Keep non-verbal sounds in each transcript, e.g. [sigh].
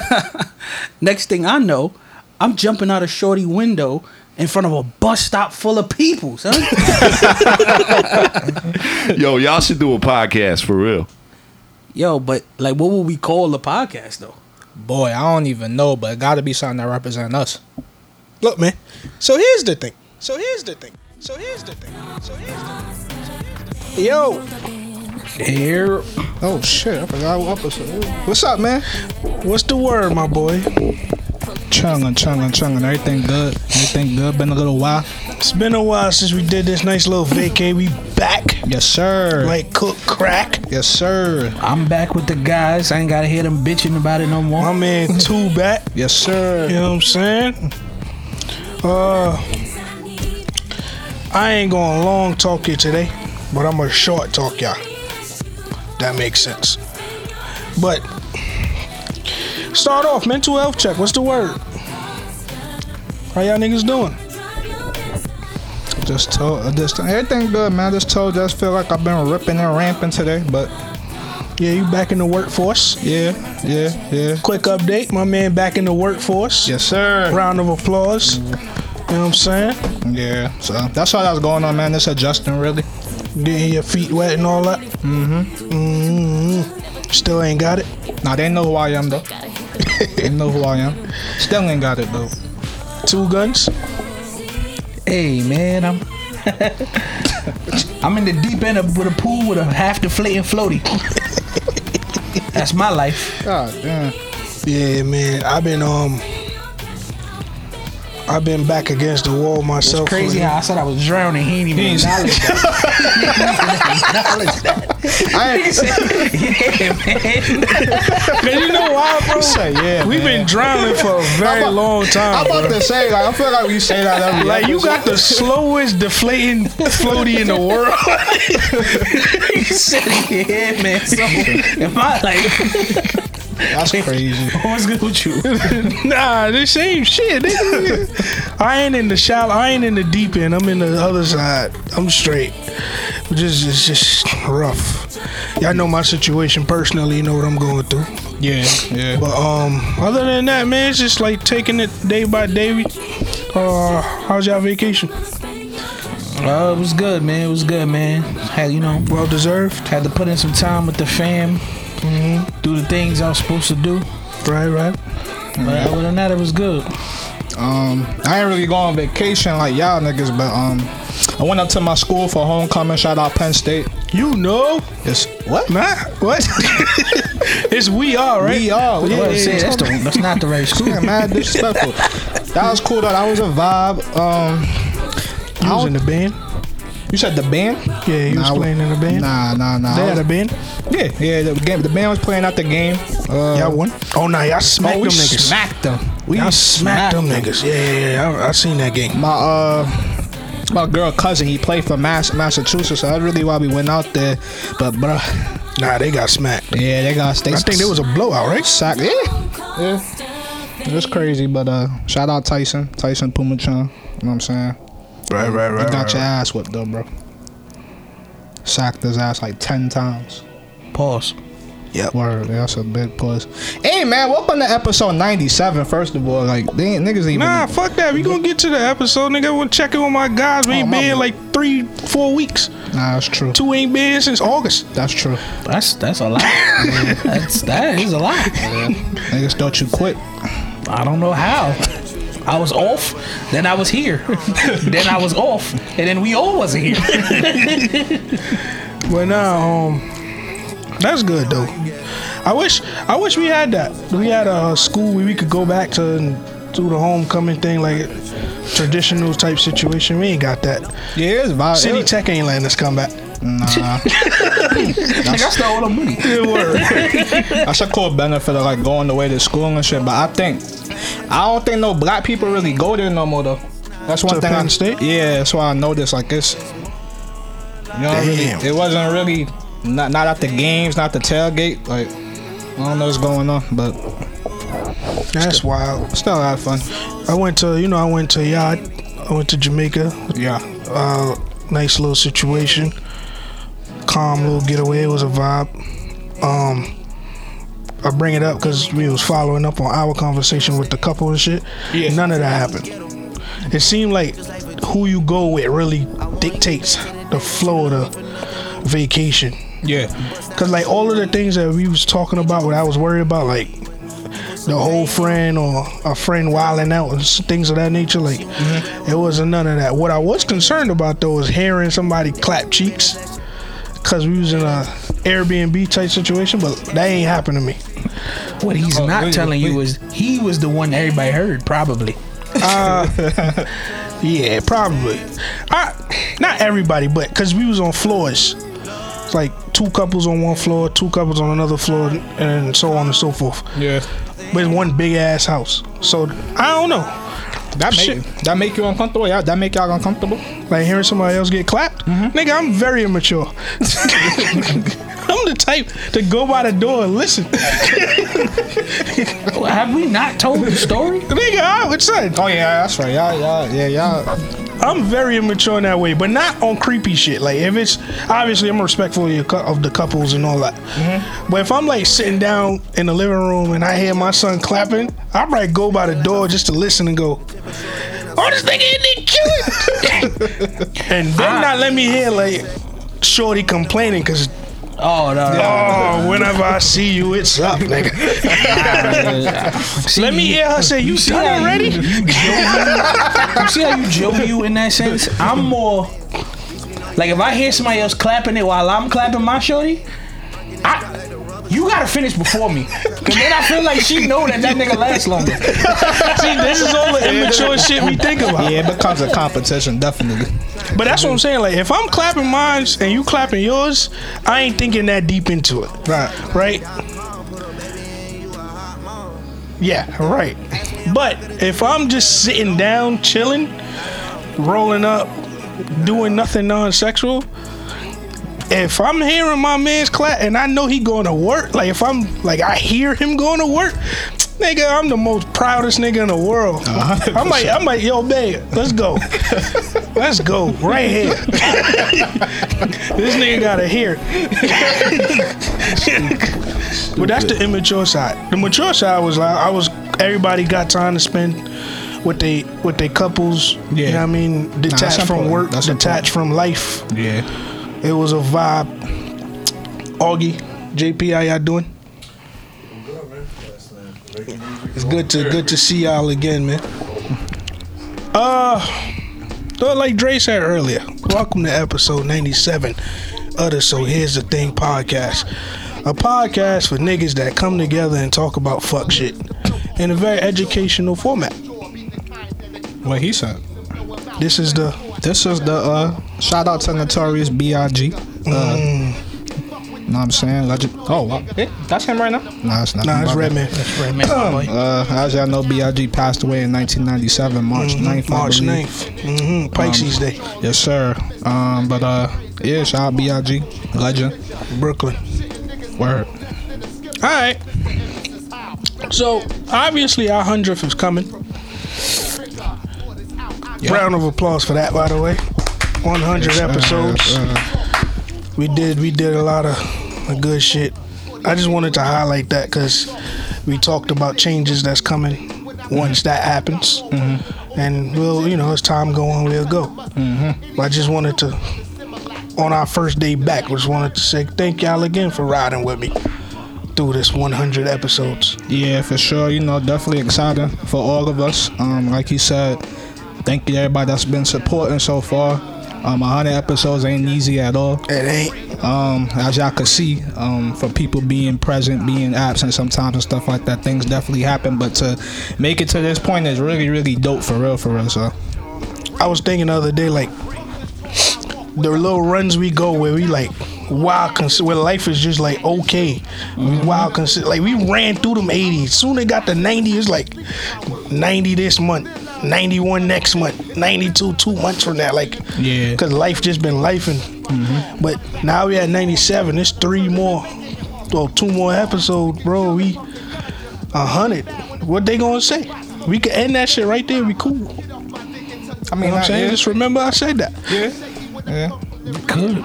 [laughs] Next thing I know, I'm jumping out a shorty window in front of a bus stop full of people, son. [laughs] Yo, y'all should do a podcast for real. Yo, but like, what would we call the podcast though? Boy, I don't even know, but it got to be something that represents us. Look, man. So here's the thing. So here's the thing. So here's the thing. So here's the thing. Yo, Here. Oh shit! I forgot what episode. What's up, man? what's the word, my boy? Chungin', chungin', chungin'. Everything good. Everything good. Been a little while. It's been a while since we did this nice little vacay. We back Yes, sir. like cook crack. yes, sir. I'm back with the guys. I ain't gotta hear them bitching about it no more. My man two back. Yes, sir. You know what I'm saying? Uh, I ain't gonna long talk you today, but I'm gonna short talk y'all. That makes sense. But start off mental health check. What's the word? How y'all niggas doing? Just told. uh, Just everything good, man. Just told. Just feel like I've been ripping and ramping today, but Yeah, you back in the workforce. yeah, yeah, yeah. Quick update, my man back in the workforce. Yes, sir. Round of applause. You know what I'm saying? Yeah. So that's all that's going on, man. Just adjusting, really. Getting your feet wet and all that. Mm-hmm. Mm-hmm. Still ain't got it. Nah, they know who I am though. [laughs] they know who I am. Still ain't got it though. Two guns. Hey man, I'm [laughs] I'm in the deep end of with a pool with a half deflating floaty. [laughs] That's my life. God damn. Yeah, man. I've been um I've been back against the wall myself. Crazy how I said I was drowning. He ain't even acknowledge that. acknowledge [laughs] that. I ain't yeah, man. Cause you know why, bro? say yeah. We've man. been drowning for a very about- long time. I'm about bro. to say like I feel like we say that every Like you got the slowest deflating floaty in the world. [laughs] he said, yeah, man. So, in my life, That's crazy. [laughs] what's good with you? [laughs] nah, the same shit. nigga. I ain't in the shallow. I ain't in the deep end. I'm in the other side. I'm straight. Just, it's just rough. Y'all know my situation personally. You know what I'm going through. Yeah, yeah. But um, other than that, man, it's just like taking it day by day. Uh, how's y'all vacation? Uh, it was good, man. It was good, man. Had you know, Well deserved. had to put in some time with the fam, do the things I was supposed to do. Right, right. But other than that, it was good. Um, I ain't really go on vacation like y'all niggas, but um, I went up to my school for homecoming. Shout out Penn State. You know, It's what? nah, what? [laughs] it's we are right. We are. Yeah, Well, yeah, say, yeah. that's, the, that's not the right school. [laughs] Yeah, mad disrespectful. that was cool though. That was a vibe. Um, You was in the band. You said the band? Yeah, you was playing in the band. Nah, nah, nah. They had a band. yeah, yeah. The game, the band was playing out the game. Uh, Y'all won. Oh nah, y'all smacked oh, them niggas. smacked them. We Y'all smacked them niggas. Yeah, yeah, yeah. I, I seen that game. My uh, my girl cousin, he played for Mass Massachusetts, so that's really why we went out there. But bruh, Nah, they got smacked. yeah, they got. They I think there was a blowout, right? sack. Yeah, yeah. It was crazy, but uh, shout out Tyson, Tyson Pumachan. You know what I'm saying? Right, right, right. You got right, your right. ass whipped though, bro. Sacked his ass like ten times. Pause. Yep. Word, that's a big push. Hey man, welcome to episode 97. First of all, like they ain't, niggas even. Nah, fuck that. We gonna get to the episode, nigga. We'll check in with my guys. We Oh, ain't my been bad. like three, four weeks. Nah, that's true. Two ain't been since August. That's true. That's that's a lot. [laughs] that's that is a lot. Niggas thought you quit. I don't know how. I was off, then I was here, [laughs] then I was off, and then we all wasn't here. But now, um, that's good though. I wish, I wish we had that. We had a school where we could go back to and do the homecoming thing, like traditional type situation. We ain't got that. Yeah, it's vibe. City it- Tech ain't letting us come back. Nah, [laughs] Like I stole all the money. Good word. that's a cool benefit of like going away to school and shit. But I think, I don't think no black people really go there no more though. That's one To thing. I, State? Yeah, that's why I noticed. Like it's, you know, really, it wasn't really not not at the games, not the tailgate. Like I don't know what's going on, but That's wild. still had fun. I went to, you know, I went to yacht. I went to Jamaica. Yeah, Uh, nice little situation. Calm little getaway. It was a vibe. Um, I bring it up because we was following up on our conversation with the couple and shit. Yeah. None of that happened. It seemed like who you go with really dictates the flow of the vacation. Yeah. Cause like all of the things that we was talking about, what I was worried about, like the whole friend or a friend wilding out and things of that nature, like mm-hmm. it wasn't none of that. What I was concerned about though was hearing somebody clap cheeks, cause we was in a Airbnb type situation, but that ain't happened to me. [laughs] What he's Oh, not wait, telling you wait. is he was the one everybody heard, probably. Uh. [laughs] Yeah, probably. I, not everybody, but because we was on floors. It's like two couples on one floor, two couples on another floor, and so on and so forth. Yeah. But it's one big ass house. So I don't know. That make Shit. that make you uncomfortable? Yeah, that make y'all uncomfortable? Like hearing somebody else get clapped. Mm-hmm. Nigga, I'm very immature. [laughs] I'm the type to go by the door and listen. Have we not told the story? Nigga, I would say Oh yeah, that's right. Y'all, y'all, yeah, y'all. I'm very immature in that way, but not on creepy shit. Like if it's obviously I'm respectful of, your, cou- of the couples and all that. Mm-hmm. But if I'm like sitting down in the living room and I hear my son clapping, I might go by the door just to listen and go, "Oh, this nigga in there killing," [laughs] and then ah. not let me hear like Shorty complaining because Oh no, no. oh, whenever I see you, it's up, nigga. [laughs] let me hear her say, "You see done how you- already?" You [laughs] see how you joke you in that sense? I'm more like if I hear somebody else clapping it while I'm clapping my shorty, I you gotta finish before me, cause then I feel like she know that that nigga lasts longer. See, this is all the immature shit we think about. Yeah, it becomes a competition, definitely. But that's what I'm saying. Like, if I'm clapping mine and you clapping yours, I ain't thinking that deep into it. Right. Right? Yeah, right. But if I'm just sitting down, chilling, rolling up, doing nothing non-sexual, if I'm hearing my man's clap and I know he going to work, like if I'm like I hear him going to work, nigga, I'm the most proudest nigga in the world. I might, I might, yo, babe, let's go, let's go right here. this nigga gotta hear. but that's the immature side. The mature side was like I was. Everybody got time to spend with they with their couples. You Yeah. know what I mean? Detached from work, detached from life. Yeah. It was a vibe. Augie, JP, how y'all doing? It's good to good to see y'all again, man. Uh, like Dre said earlier, welcome to episode 97 of the So Here's the Thing podcast. A podcast for niggas that come together and talk about fuck shit in a very educational format. What he said. This is the This is the uh shout out to Notorious B.I.G. Uh, Know what I'm saying? Legend. Oh, wow. That's him right now? Nah, it's not. nah, him. it's My. Redman. That's right, man. my. Uh, as y'all know, B.I.G. passed away in 1997, March 9th. Mm-hmm. March believe. 9th. Mm-hmm. Pisces Day, Yes, sir. Um, but uh, yeah, shout out B.I.G. Legend. Brooklyn. Word. All right. So obviously our hundredth is coming. Round of applause for that, by the way. One hundred episodes. We did we did a lot of good shit. I just wanted to highlight that because we talked about changes that's coming mm-hmm. once that happens, mm-hmm. and we'll you know as time go on we'll go. Mm-hmm. But I just wanted to on our first day back, just wanted to say thank y'all again for riding with me through this 100 episodes. Yeah, for sure. You know, definitely exciting for all of us. Um, like he said, thank you to everybody that's been supporting so far. Um, 100 episodes ain't easy at all. It ain't. Um, as y'all can see, um, for people being present, being absent sometimes and stuff like that, things definitely happen. But to make it to this point is really, really dope for real, for real. So, I was thinking the other day, like the little runs we go where we like wild, cons- where life is just like okay, we wild, cons- like we ran through them 80s. Soon they got to 90s, like 90 this month, 91 next month, 92 two months from that. Like, Yeah. because life just been lifing. Mm-hmm. But now we at 97. It's three more, well, two more episodes, bro. We a hundred. What they gonna say? We could end that shit right there. We cool. I mean, know what I'm saying? yeah, Just remember I said that. yeah, yeah. Good.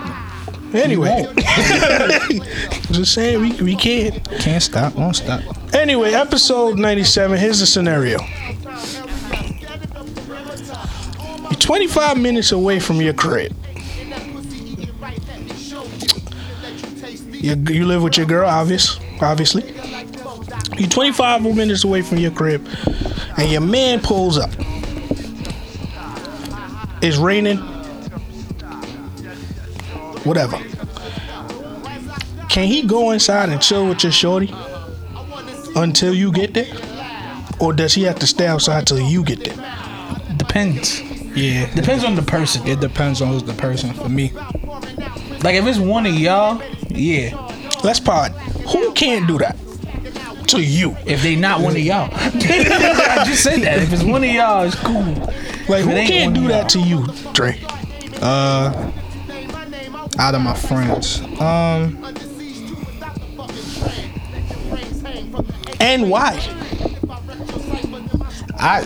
Anyway, [laughs] just saying we we can't. Can't stop, won't stop. Anyway, episode 97. Here's the scenario. 25 minutes away from your crib. You, you live with your girl, obvious, obviously. You're 25 minutes away from your crib, and your man pulls up. It's raining. Whatever. Can he go inside and chill with your shorty until you get there? Or does he have to stay outside till you get there? Depends. Yeah. Depends on the person. It depends on who's the person for me. Like if it's one of y'all, yeah. Let's pod. Who can't do that? To you. If they not one of y'all, [laughs] [laughs] I just said that. If it's one of y'all, it's cool. Like, who can't do that to you, Dre? Uh out of my friends. Um And why? I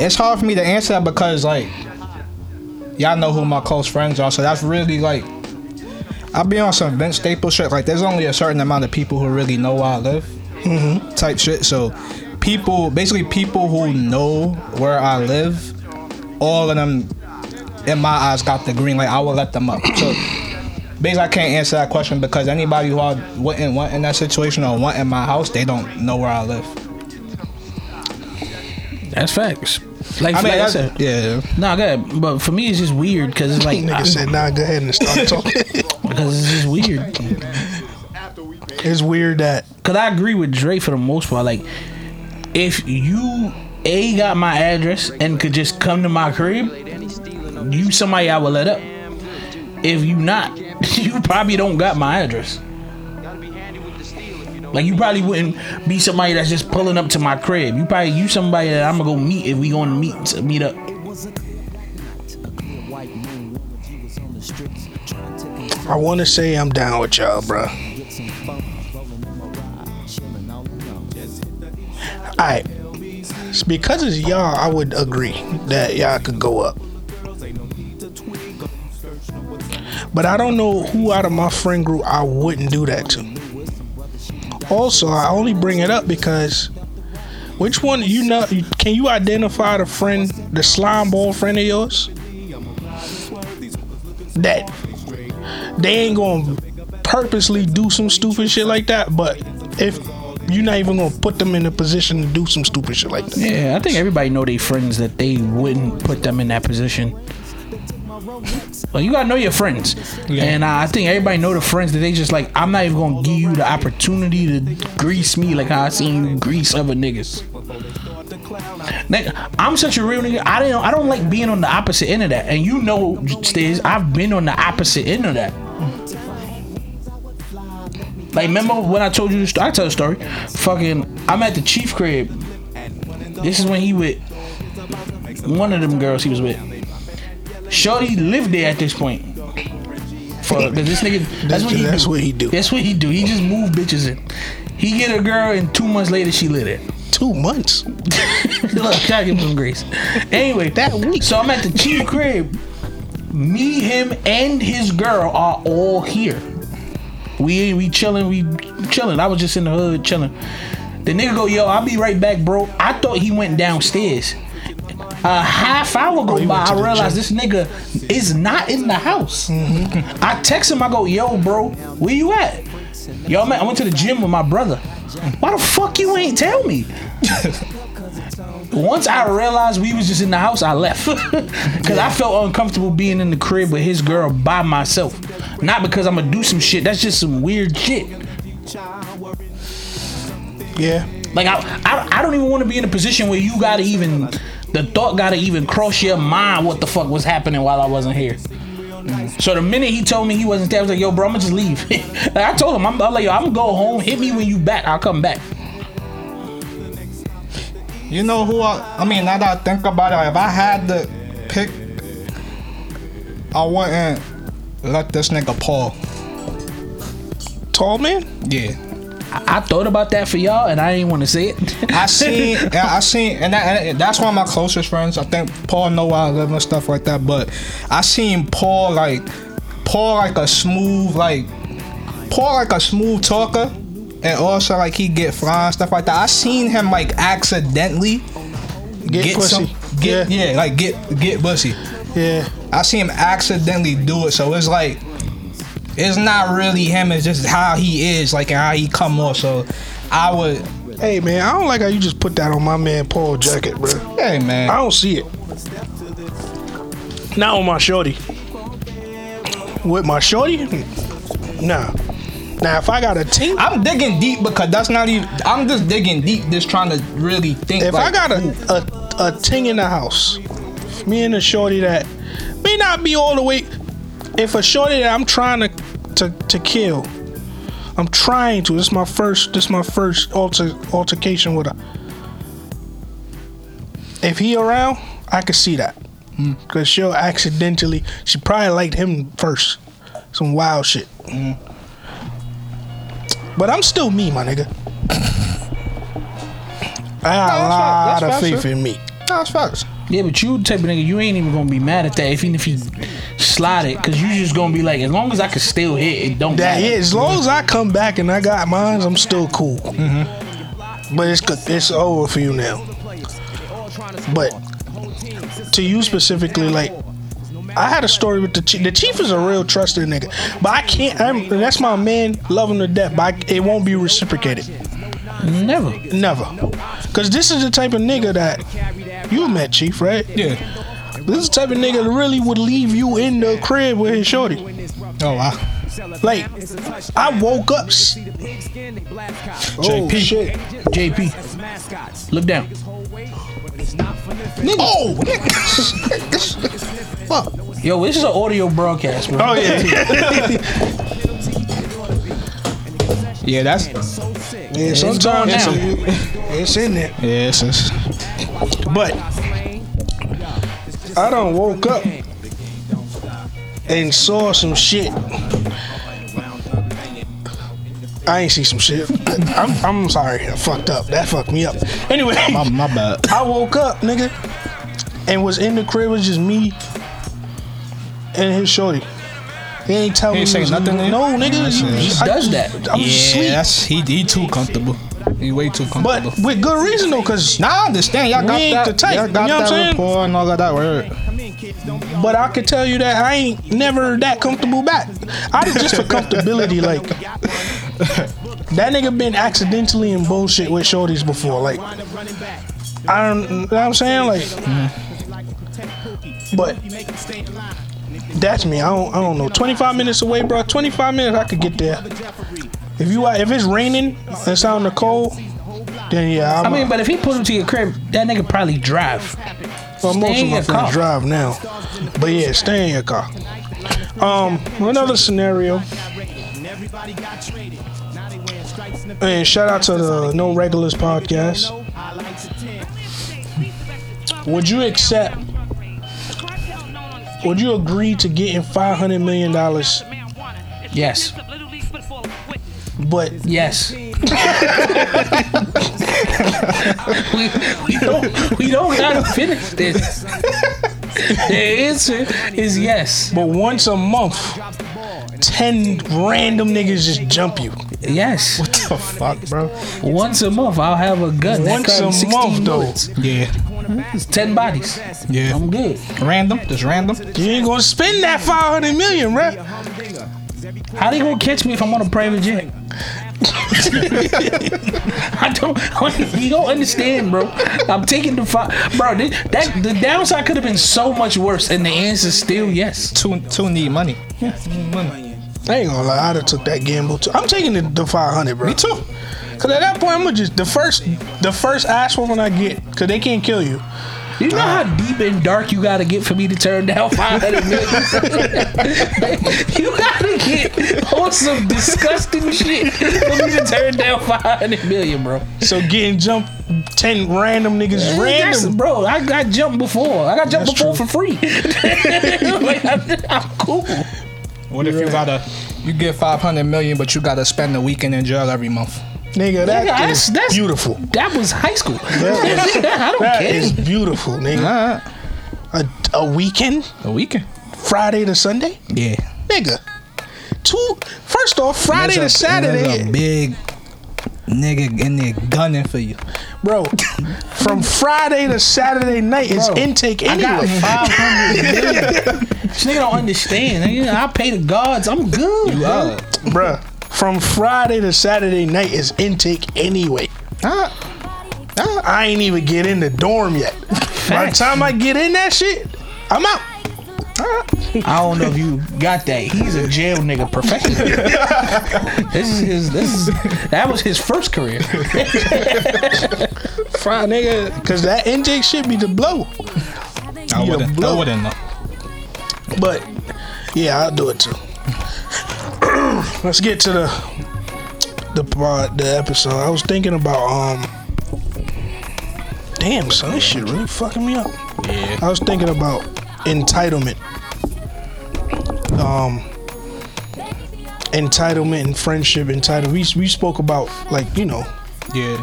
it's hard for me to answer that because like y'all know who my close friends are, so that's really like I'll be on some Vince Staples shit. Like there's only a certain amount of people who really know where I live, mm-hmm. type shit. So people, basically people who know where I live, all of them in my eyes got the green light. I will let them up. So basically, I can't answer that question because anybody who I wouldn't want in that situation or want in my house, they don't know where I live. That's facts. Like, I mean, like I that's, said, yeah. nah, good. But for me, it's just weird because it's [laughs] like Nigga I- said, nah, go ahead and start [laughs] talking. because it's just weird. it's weird that Cause I agree with Dre for the most part. Like, if you a got my address and could just come to my crib, you somebody I would let up. If you not, [laughs] you probably don't got my address. Like you probably wouldn't be somebody that's just pulling up to my crib. You probably you somebody that I'm gonna go meet if we gonna meet to meet up. I want to say I'm down with y'all, bro. Alright. Because it's y'all, I would agree that y'all could go up. But I don't know who out of my friend group I wouldn't do that to. Also, I only bring it up because which one you know can you identify the friend, the slime ball friend of yours? That they ain't gonna purposely do some stupid shit like that, but if you're not even gonna put them in a position to do some stupid shit like that. Yeah, I think everybody know they friends that they wouldn't put them in that position. Well, you gotta know your friends, and uh, I think everybody know the friends that they just like. I'm not even gonna give you the opportunity to grease me like how I seen you grease other niggas. Nigga, I'm such a real nigga. I don't. I don't like being on the opposite end of that. And you know, Stiz, I've been on the opposite end of that. Like, remember when I told you the? I tell the story. Fucking, I'm at the chief crib. This is when he with one of them girls he was with. Shorty lived there at this point. Cause this nigga, that's, what he that's do. what he do. That's what he do. He just move bitches in. He get a girl, and two months later she lit it. Two months. [laughs] Look, to give him some grace. Anyway, that week. So I'm at the chief crib. Me, him, and his girl are all here. We we chilling, we chilling. I was just in the hood chilling. The nigga go, yo, I'll be right back, bro. I thought he went downstairs. A half hour go Oh, by, I realized this nigga is not in the house. Mm-hmm. I text him, I go, yo, bro, where you at? Yo, man, I went to the gym with my brother. Why the fuck you ain't tell me? [laughs] Once I realized we was just in the house, I left [laughs] because I felt uncomfortable being in the crib with his girl by myself. Not because I'm gonna do some shit. That's just some weird shit. Yeah. Like I, I, I don't even want to be in a position where you gotta even, the thought gotta even cross your mind what the fuck was happening while I wasn't here. So the minute he told me he wasn't there, I was like, yo, bro, I'm gonna just leave. [laughs] like I told him, I'm, I'm like, yo, I'm gonna go home. Hit me when you back. I'll come back. You know who I, I mean, now that I think about it, if I had to pick, I wouldn't let this nigga Paul. Tall man? Yeah. I, I thought about that for y'all, and I didn't want to say it. I seen, yeah, I seen, and, that, and that's one of my closest friends. I think Paul know where I live and stuff like that. But I seen Paul like Paul like a smooth like Paul like a smooth talker, and also like he get fly and stuff like that. I seen him like accidentally Get, pussy. get yeah. like get get pussy. yeah. I see him accidentally do it, so it's like it's not really him. It's just how he is, like and how he come off. So I would, Hey man, I don't like how you just put that on my man Paul jacket, bro. hey man, I don't see it. Not on my shorty. With my shorty? Nah. Now if I got a team, I'm digging deep because that's not even. I'm just digging deep, just trying to really think. if like, I got a, a a ting in the house, me and a shorty that may not be all the way. If a shorty that I'm trying to to, to kill, I'm trying to. This is my first. This is my first alter, altercation with her. If he around, I could see that. Mm. Cause she'll accidentally. She probably liked him first. Some wild shit. Mm. But I'm still me, my nigga. I got a No, that's lot right. of faith in me. No, it's facts. Yeah, but you type of nigga, you ain't even gonna be mad at that, if, even if he slide it, cause you just gonna be like, as long as I can still hit, it don't That matter. yeah, as long as I come back and I got mines, I'm still cool. Mm-hmm. But it's it's over for you now. But to you specifically, like I had a story with the chief. The chief is a real trusted nigga, but I can't. I'm, that's my man. Love him to death, but I, it won't be reciprocated. Never. Never. Cause this is the type of nigga that you met, chief, right? Yeah. This is the type of nigga that really would leave you in the crib with his shorty. Oh wow. Like, I woke up. Oh JP. shit! JP, look down. Oh. [laughs] Fuck. Yo, this is an audio broadcast, bro. Oh yeah, [laughs] Yeah, that's. yeah. Sometimes it's, going it's in there. [laughs] Yeah, it's. it's But I don't woke up and saw some shit. I ain't see some shit. [coughs] I'm, I'm sorry. I fucked up. That fucked me up. Anyway, my, my bad. [laughs] I woke up, nigga, and was in the crib. It was just me and his shorty. He ain't tell He me ain't say nothing? No, nigga. You- He does that. I was asleep. Yeah, that's he. He too comfortable. He way too comfortable. But with good reason though, cause now I understand. Y'all got ain't that. the type, Y'all you got know what I'm that saying? rapport and all of that word. But I can tell you that I ain't never that comfortable back. I just for comfortability, like [laughs] that nigga been accidentally in bullshit with shorties before. Like I don't you know what I'm saying? Like mm-hmm. but that's me. I don't I don't know. 25 minutes away, bro. 25 minutes I could get there. If you if it's raining and it's out in the cold, then yeah, I'm I mean, but if he put him to your crib, that nigga probably drive. Well, most of my friends car. drive now. But yeah, stay in your car. Um, another scenario. And shout out to the No Regulars podcast. Would you accept? Would you agree to getting five hundred million dollars? Yes. But Yes. [laughs] we, we don't we don't gotta finish this. The answer is yes. but once a month, ten random niggas just jump you. Yes. What the fuck, bro. Once a month I'll have a gun. that Once a carries 16 month, though. Yeah. It's ten bodies. Yeah. I'm good. Random. Just random. You ain't gonna spend that five hundred million, bruh. How they gonna catch me if I'm on a private jet? [laughs] I don't. You don't understand, bro. I'm taking the five, bro. This, that the downside could have been so much worse, and the answer is still yes. Two two need money. Yeah. need money. I ain't gonna lie, I'd have took that gamble too. I'm taking the, the 500, bro. Me too. Cause at that point, I'm gonna just the first, the first ass woman I get, cause they can't kill you. You know how deep and dark you gotta get for me to turn down [laughs] 500 million? [laughs] you gotta get on some disgusting shit for me to turn down 500 million, bro. So getting jumped, ten random niggas, is That's- random. bro, I got jumped before. I got jumped That's before true. for free. [laughs] like, I'm, I'm cool. What if you gotta you get five hundred million, but you gotta spend a weekend in jail every month? Nigga, that Nigga, is that's- that's- beautiful. That was high school. [laughs] That [laughs] I don't That care. is beautiful, nigga. A, a weekend, A weekend. Friday to Sunday. Yeah. nigga. Two. First off, Friday to a- there's Saturday, a big nigga in there gunning for you. bro. From Friday to Saturday night is Bro, intake I got anyway. 500 million. [laughs] This nigga don't understand. Nigga, I pay the guards. I'm good. bro. Uh, Bruh, from Friday to Saturday night is intake anyway. ah, I ain't even get in the dorm yet. By the time I get in that shit, I'm out. I don't know if you got that. He's a jail nigga professional. [laughs] this is his. This is that was his first career. [laughs] Fry nigga, cause that intake shit be the blow. I wouldn't. I wouldn't know. But yeah, I'll do it too. Let's get to the the part, the episode. I was thinking about um. Damn, son, this shit really fucking me up. Yeah. I was thinking about entitlement. Um, entitlement and friendship. Entitled. We we spoke about like you know Yeah.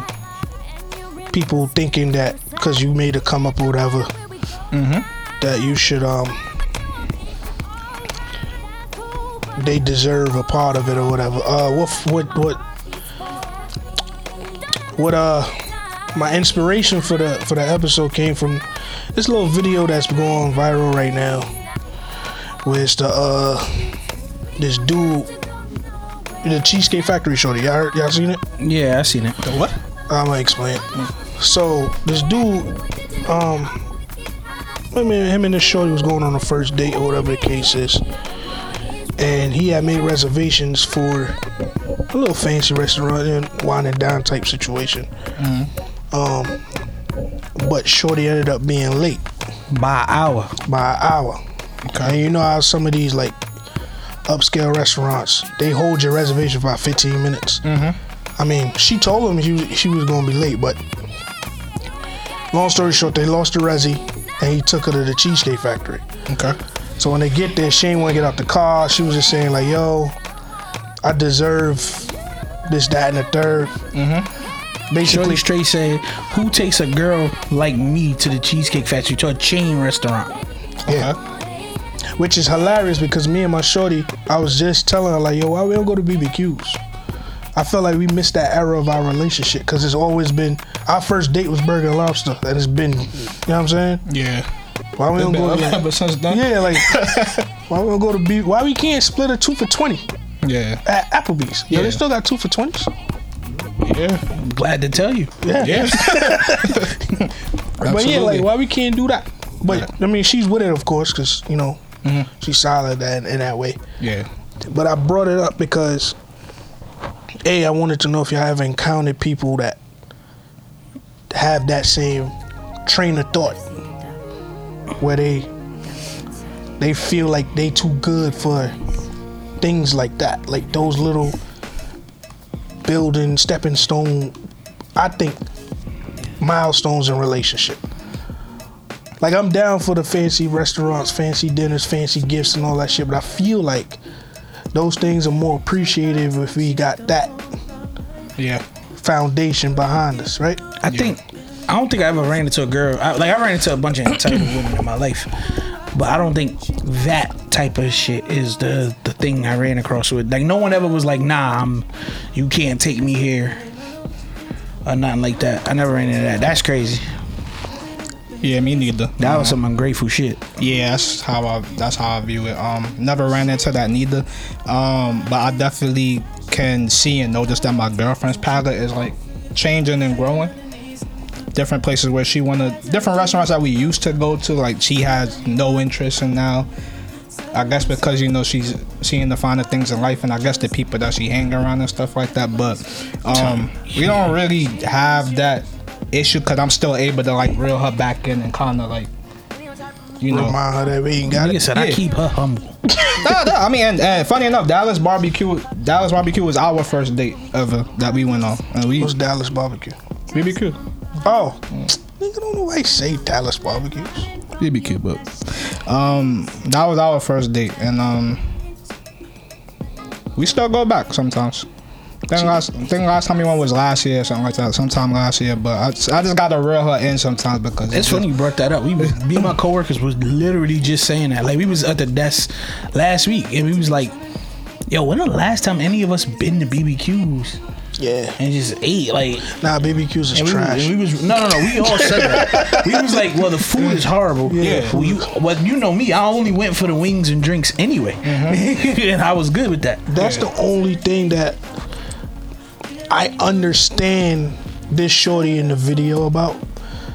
people thinking that because you made a come up or whatever, that you should um they deserve a part of it or whatever. Uh, what what what what uh my inspiration for the for the episode came from this little video that's going viral right now, where it's the uh this dude. The Cheesecake Factory shorty, y'all, heard, y'all seen it? Yeah, I seen it. The what? I'm gonna explain. So this dude, um, I mean, him and this shorty was going on a first date or whatever the case is, and he had made reservations for a little fancy restaurant and wine and dine type situation. Um, but shorty ended up being late By an hour. by an hour. Okay. And you know how some of these like upscale restaurants they hold your reservation for about 15 minutes. Mm-hmm. I mean, she told him she was, she was gonna be late, but long story short, they lost the resi, and he took her to the Cheesecake Factory. Okay. So when they get there, she ain't want to get out the car. She was just saying like, "Yo, I deserve this, that, and the 3rd Mm-hmm. Basically, Shorty straight said, "Who takes a girl like me to the Cheesecake Factory to a chain restaurant?" Yeah. Which is hilarious because me and my shorty, I was just telling her like, yo, why we don't go to BBQs? I felt like we missed that era of our relationship because it's always been our first date was Burger and Lobster, and it's been, you know what I'm saying? Yeah. Why we don't go to [laughs] Ever since then. yeah, like why we don't go to B? Why we can't split a two for twenty Yeah. at Applebee's? Yo, Yeah. they still got two for twenties. Yeah. I'm Glad to tell you. Yeah, Yeah. [laughs] [laughs] but yeah, like why we can't do that? But I mean, she's with it, of course, because you know she's solid that in that way. Yeah. But I brought it up because A, I wanted to know if y'all ever encountered people that have that same train of thought where they they feel like they too good for things like that. Like those little building stepping stone I think milestones in relationship. Like I'm down for the fancy restaurants, fancy dinners, fancy gifts and all that shit, but I feel like those things are more appreciative if we got that Yeah. foundation behind us, right? I think I don't think I ever ran into a girl. I, like I ran into a bunch of entitled women in my life, but I don't think that type of shit is the the thing I ran across with. Like no one ever was like, "Nah, I'm, you can't take me here," or nothing like that. I never ran into that. That's crazy. Yeah, me neither. That was some ungrateful shit. Yeah, that's how I that's how I view it. Um, never ran into that neither. Um, but I definitely can see and notice that my girlfriend's palate is like changing and growing. Different places where she wanna different restaurants that we used to go to, like she has no interest in now. I guess because you know she's seeing the finer things in life, and I guess the people that she hang around and stuff like that. But um, we don't really have that issue because I'm still able to like reel her back in and kind of like, you know, Remind her that we ain't got Nigga it. said I keep her humble. [laughs] no, no, I mean, and, and funny enough, Dallas barbecue, Dallas barbecue was our first date ever that we went on, and we What's Dallas barbecue? BBQ, Oh, nigga don't know why he say Dallas barbecues. BBQ, but um, that was our first date, and um, we still go back sometimes. think last, I think last time we went was last year, something like that. Sometime last year, but I, I just gotta reel her in sometimes because It's funny you brought that up. We was, me and my coworkers was literally just saying that. Like we was at the desk last week and we was like, "Yo, when the last time any of us been to BBQs Yeah. and just ate like?" Nah, BBQs is And we, was, trash. and we was no, no, no. We all said that. We was like, "Well, the food is horrible." Yeah. Well, you, well, you know me. I only went for the wings and drinks anyway, mm-hmm. [laughs] and I was good with that. That's the only thing that I understand this shorty in the video about.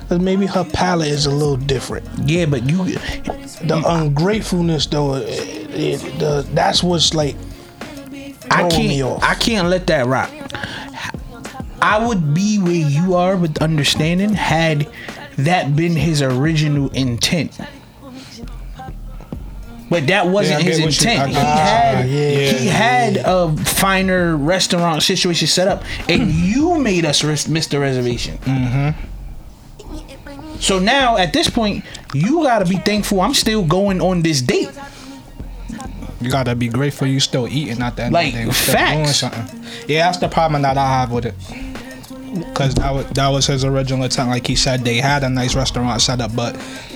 'Cause maybe her palate is a little different. Yeah, but you, The ungratefulness, though, it, it, the, that's what's like I can't. I can't let that rock. I would be where you are with understanding had that been his original intent. But that wasn't Yeah, his get what you- intent. He get had yeah, he had a finer restaurant situation set up, and you made us res- miss the reservation. Mm-hmm. So now at this point, you gotta be thankful. I'm still going on this date. You gotta be grateful you still eating at the end Like, of the day. Still facts. doing something. Yeah, that's the problem that I have with it. Cause that was, that was his original intent. Like he said, they had a nice restaurant set up, but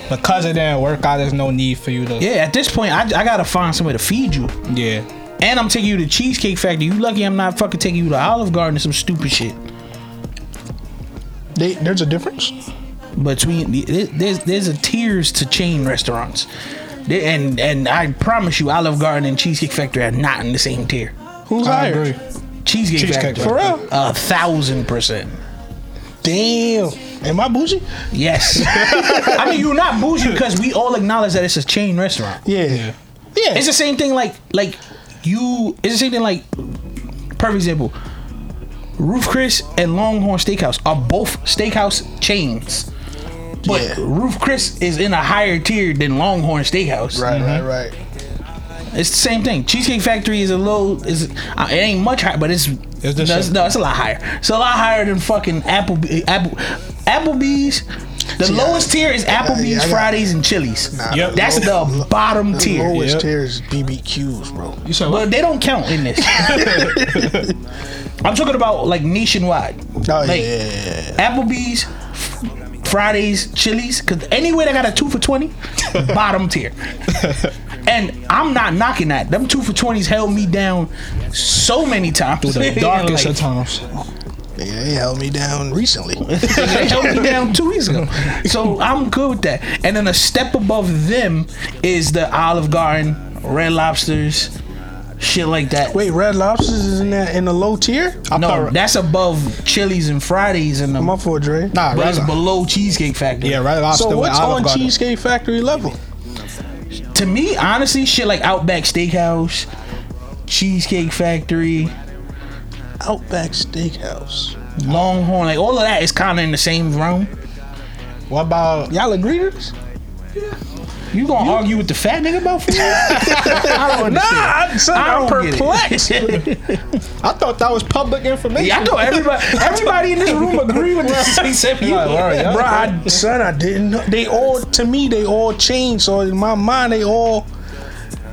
because it didn't work out, there's no need for you to. Yeah, at this point, I, I gotta find somewhere to feed you. Yeah. And I'm taking you to Cheesecake Factory. You lucky I'm not fucking taking you to Olive Garden or some stupid shit. they, there's a difference. Between there's there's a tiers to chain restaurants, They- and and I promise you, Olive Garden and Cheesecake Factory are not in the same tier. Who's I higher? agree. Cheesecake, Cheesecake Factory, For real? a thousand percent. Damn. Am I bougie? Yes, [laughs] I mean you're not bougie because we all acknowledge that it's a chain restaurant. Yeah. Yeah. It's the same thing like like you. It's the same thing like. Perfect example. Ruth's Chris and Longhorn Steakhouse are both steakhouse chains. But Yeah. Ruth's Chris is in a higher tier than Longhorn Steakhouse. right, right, right. It's the same thing. Cheesecake Factory is a little is uh, it ain't much higher, but it's It's the no, it's, no, it's a lot higher. It's a lot higher than fucking Apple Apple Applebee's. The See, lowest I- tier is Applebee's, yeah, I got- Fridays, and Chili's. Nah, Yep. That's low- the bottom The tier. lowest Yep. tier is BBQs, bro. You said But what? they don't count in this. [laughs] I'm talking about like nationwide. Oh, like yeah, yeah, yeah. Applebee's, F- Fridays, Chili's, because anywhere that got a two for twenty, [laughs] bottom tier. And I'm not knocking that. Them two for twenties held me down so many times. Through the [laughs] darkest of times. Yeah, they held me down recently. [laughs] they held me down two weeks ago. So I'm good with that. And then a step above them is the Olive Garden, Red Lobsters, shit like that. Wait, Red Lobsters is in that in the low tier? no, put- that's above Chili's and Fridays and the I'm up for it, Dre. Nah, But it's Red, below Cheesecake Factory. yeah, Red Lobster So what's on Garden. Cheesecake Factory level? To me, honestly, shit like Outback Steakhouse, Cheesecake Factory, Outback Steakhouse. Longhorn, like all of that is kind of in the same realm. What about Y'all agree to this? You gonna argue with the fat nigga about food? [laughs] I don't Nah, understand. I, son, I I'm don't get it. perplexed. [laughs] I thought that was public information. yeah, I know everybody. Everybody in this room agree with this except you. Like, word. Bro, I, son, I didn't know. They all, to me, they all changed. So in my mind, they all.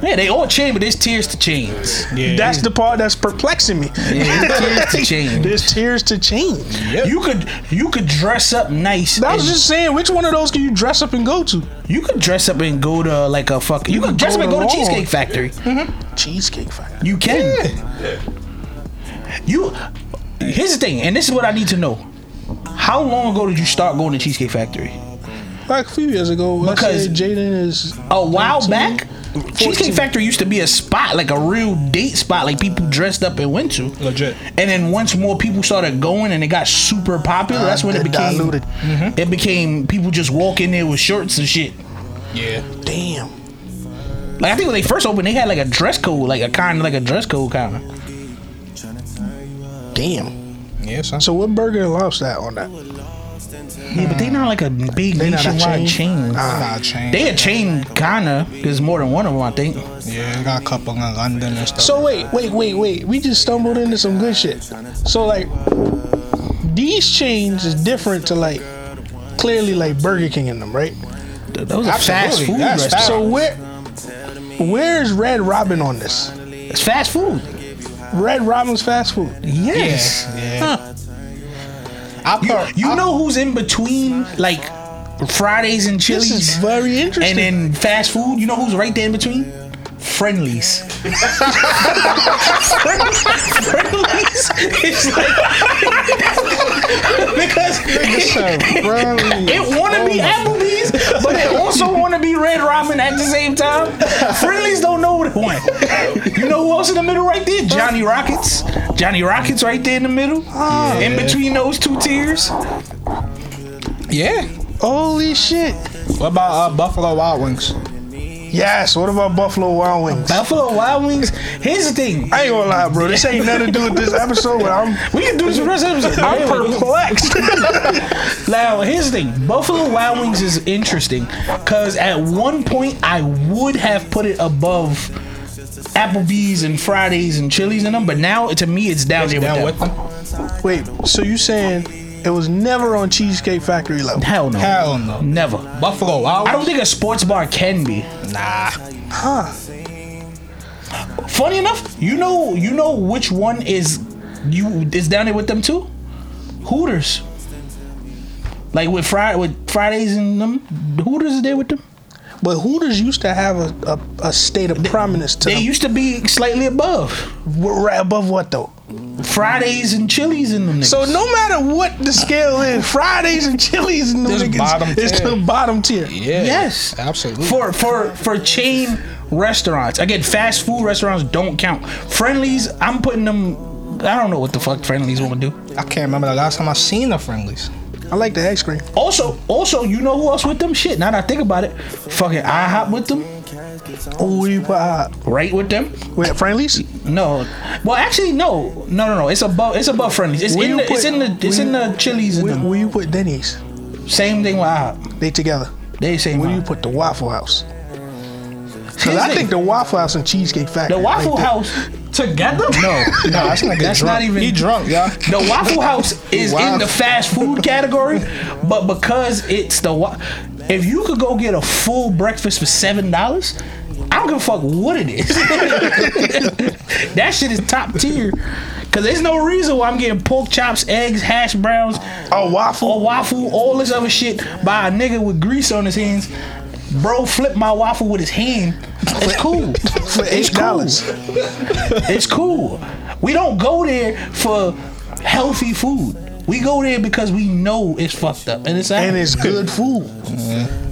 Yeah, they all chain, but there's tiers to chains. Yeah. That's the part that's perplexing me. Yeah, there's tiers to change. [laughs] There's tiers to change. You could you could dress up nice. I was just saying, which one of those can you dress up and go to? you could dress up and go to like a fucking. You could dress up and go to Cheesecake Factory. Mm-hmm. Cheesecake Factory. You can. You. Here's the thing, and this is what I need to know. How long ago did you start going to Cheesecake Factory? Like a few years ago, Because- Jaden is A while 13, back, Cheesecake Factory used to be a spot, like a real date spot, like people dressed up and went to. Legit. And then once more people started going and it got super popular, that's when it became diluted. Mm-hmm. It became people just walk in there with shorts and shit. Yeah. Damn. Like I think when they first opened, they had like a dress code, like a kind of like a dress code kind of. Damn. Yeah, son. So what burger and lobster at on that? Yeah, but they not like a big They not a nationwide chain. chain? Nah, chain. They a chain kinda. There's more than one of them, I think. yeah, got a couple in London and stuff. So wait, wait, wait, wait. We just stumbled into some good shit. So like, these chains is different to like, clearly like Burger King in them, right? Those are fast food restaurants. So where, where's Red Robin on this? It's fast food. Red Robin's fast food. Yes. Yeah. I You, per- you I- know who's in between like Fridays and This Chili's is very interesting. and then fast food? You know who's right there in between? Friendlies. [laughs] Friendlies. It's like because Listen, friendly. it want to be Applebee's, but it also want to be Red Robin at the same time. Friendlies don't know what it want. You know who else in the middle right there? Johnny Rockets. Johnny Rockets right there in the middle. In between those two tiers. Yeah. Holy shit. What about uh, Buffalo Wild Wings? Yes. What about Buffalo Wild Wings? Buffalo Wild Wings. Here's the thing. I ain't gonna lie, bro. This ain't nothing to do with this episode, but I'm We can do this for the rest of the episode. I'm perplexed. [laughs] Now, here's the thing. Buffalo Wild Wings is interesting because at one point I would have put it above Applebee's and Fridays and Chili's and them, but now to me it's down there Down with with them. them? Wait, so you saying it was never on Cheesecake Factory level? Hell no. Hell no. Never. Buffalo Wild I don't think a sports bar can be. Nah. Huh. Funny enough, you know, you know which one is you is down there with them too. Hooters. Like with Friday with Fridays and them, Hooters is there with them. But Hooters used to have a, a, a state of prominence to They them. used to be slightly above right above what though? Fridays and Chili's and them. Niggas. So no matter what the scale is, Fridays and Chili's and them This niggas, bottom it's tier. the bottom tier. Yeah. Yes, Absolutely. For for for chain restaurants, again, fast food restaurants don't count. Friendlies, I'm putting them. I don't know what the fuck friendlies want to do. I can't remember the last time I seen the friendlies. I like the ice cream. Also, also, you know who else with them? Shit. Now that I think about it, fucking IHOP with them, Oh, you put uh, right with them. with Friendlies? No, well, actually, no, no, no, no. It's above. It's above friendlies. It's Where in you the. It's in the. It's where in the Chili's and Where, them. where you put Denny's? Same thing with IHOP. They together. They same. Where you put the Waffle House? Here's Because I the think the Waffle House and Cheesecake Factory. the Waffle there. House together. No, No, that's not [laughs] That's drunk. not even- He drunk, y'all. [laughs] The Waffle House is in the fast food category, but because it's the wa- if you could go get a full breakfast for seven dollars, I don't give a fuck what it is. [laughs] that shit is top tier. Cause there's no reason why I'm getting pork chops, eggs, hash browns, a waffle. a waffle, all this other shit by a nigga with grease on his hands. Bro, flip my waffle with his hand. It's cool. for It's dollars. It's cool. We don't go there for healthy food. We go there because we know it's fucked up and it's And it's good mm-hmm. food.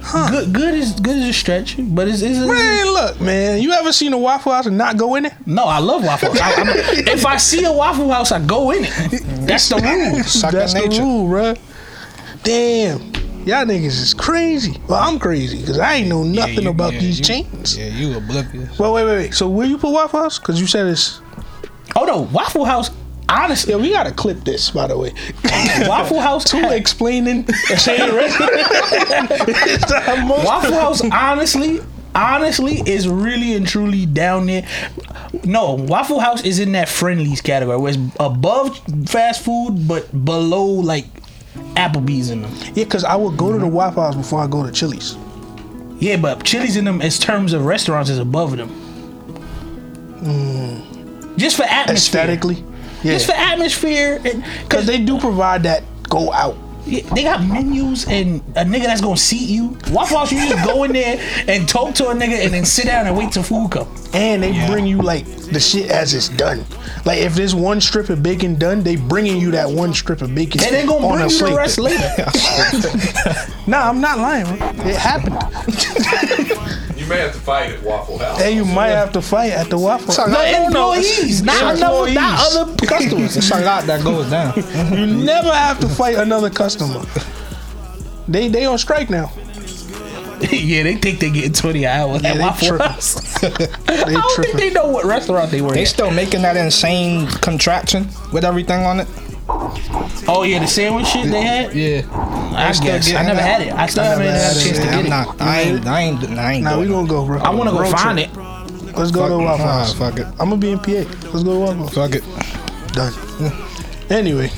Huh? good. Good is good is a stretch, but it's, it's, it's Man, look, man. You ever seen a Waffle House and not go in it? no. I love Waffle. House. I, I'm- if I see a Waffle House, I go in it. That's the rule. That's nature. the rule, bruh. Damn. Y'all niggas is crazy. Well, I'm crazy because I ain't know nothing you- about yeah, these you- chains. Yeah, you oblivious. Well, wait, wait, wait. So where you put Waffle House? Because you said it's. Oh no, Waffle House. Honestly, Yeah, we gotta clip this, by the way. [laughs] Waffle House. [laughs] Two explaining [laughs] chain restaurant. It's the most- Waffle House, honestly, honestly, is really and truly down there. No, Waffle House is in that friendlies category, where it's above fast food but below like Applebee's in them. Yeah, because I would go to the Waffle House before I go to Chili's. Yeah, but Chili's in them as terms of restaurants is above them. Mm. Just for atmosphere. Aesthetically. Yeah. Just for atmosphere, because they do provide that go out. They, they got menus and a nigga that's gonna seat you. Waffle House, you just go in there and talk to a nigga and then sit down and wait till food come. And they bring you like the shit as it's done. Like if there's one strip of bacon done, they bringing you that one strip of bacon. And they gonna on bring a you the rest later. [laughs] [laughs] Nah, I'm not lying. It happened. [laughs] You may have to fight at Waffle House. And you might have to fight at the Waffle. House. No, The no, no, employees, not, another, not other customers. [laughs] It's a lot that goes down. You never have to fight another customer. They they on strike now. [laughs] yeah, they think they getting 20 hours Yeah, at they Waffle tripping. House. [laughs] They I don't think they know what restaurant they work They at. still making that insane contraption with everything on it. Oh, yeah, the sandwich shit they had? Yeah, I still guess. I getting never had it. I still haven't had a chance to get I'm it. not. I ain't. I ain't. I ain't. Now we doing gonna go, bro. I want to go find it. Let's go to Fuck- Waffle nah, House. fuck it. I'm gonna be in PA. Let's go to Waffle House. Fuck it. Done. Anyway,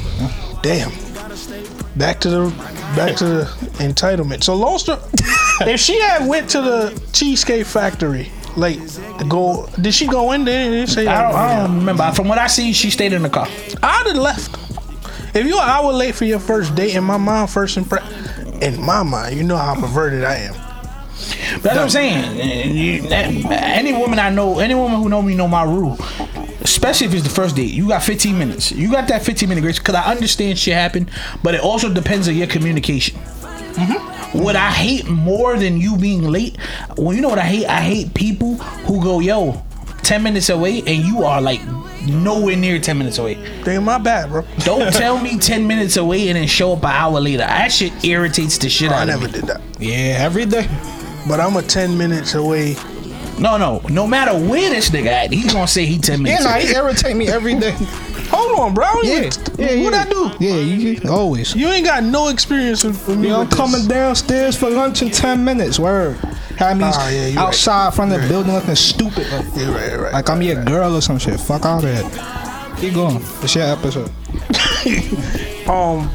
damn. Back to the back to the entitlement. So long story. [laughs] if she had went to the Cheesecake Factory Like to go? Did she go in there? Did they say I don't, I don't remember. From what I see, she stayed in the car. I'd have left. If you an hour late for your first date, in my mind, first impression, in my mind, you know how perverted I am. That's what I'm saying. You- Any woman I know, any woman who know me know my rule. Especially if it's the first date, you got 15 minutes. You got that 15 minute grace because I understand shit happen, but it also depends on your communication. Mm-hmm. What I hate more than you being late, well, you know what I hate? I hate people who go, yo, 10 minutes away, and you are like nowhere near 10 minutes away. Damn, my bad, bro. Don't [laughs] tell me 10 minutes away and then show up an hour later. That shit irritates the shit oh, I out of me. I never did that. Yeah, every day. But I'm a 10 minutes away. No, no. No matter where this nigga at, he's gonna say he 10 Yeah, minutes nah, away. he irritate me every day. [laughs] Hold on, bro. Yeah, What, yeah, what yeah. I do? Yeah, you always. You ain't got no experience with, with me. Yo, I'm coming downstairs for lunch in 10 minutes. Word. Have me Ah, yeah, you right. outside from the building looking stupid. Like, Yeah, right, right. like I'm your girl or some shit. Fuck all that. Keep going. It's your episode. [laughs] um,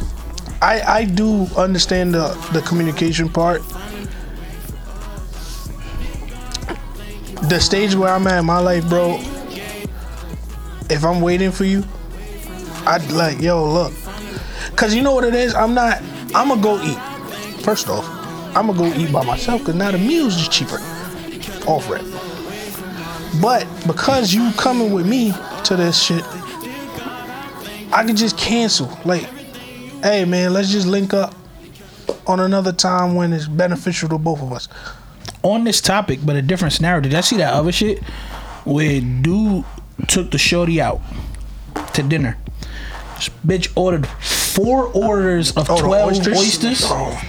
I I do understand the the communication part. The stage where I'm at in my life, bro. If I'm waiting for you, I'd like, yo, look, cause you know what it is. I'm not. I'm gonna go eat. First off, I'm gonna go eat by myself, cause now the meals is cheaper. Off rent. But because you coming with me to this shit, I can just cancel. Like, hey man, let's just link up on another time when it's beneficial to both of us. On this topic, but a different scenario. Did I see that other shit where dude took the shorty out to dinner? This bitch ordered four orders of Oh, 12 oysters? oysters, Oh.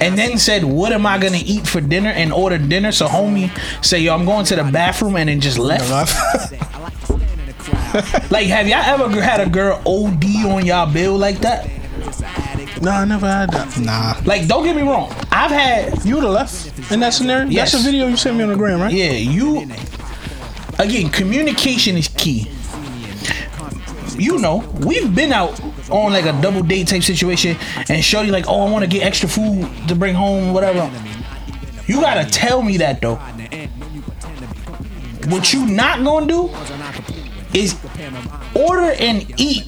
and then said, What am I gonna eat for dinner? And ordered dinner. So, homie say, Yo, I'm going to the bathroom, and then just left. [laughs] [laughs] Like, have y'all ever had a girl OD on y'all bill like that? No, I never had that. nah. Like, don't get me wrong. I've had You would have left in that scenario. Yes. That's a video you sent me on the gram, right? Yeah, you. Again, communication is key. You know, we've been out on like a double date type situation, and Shorty like, oh, I want to get extra food to bring home, whatever. You gotta tell me that though. What you not gonna do is order and eat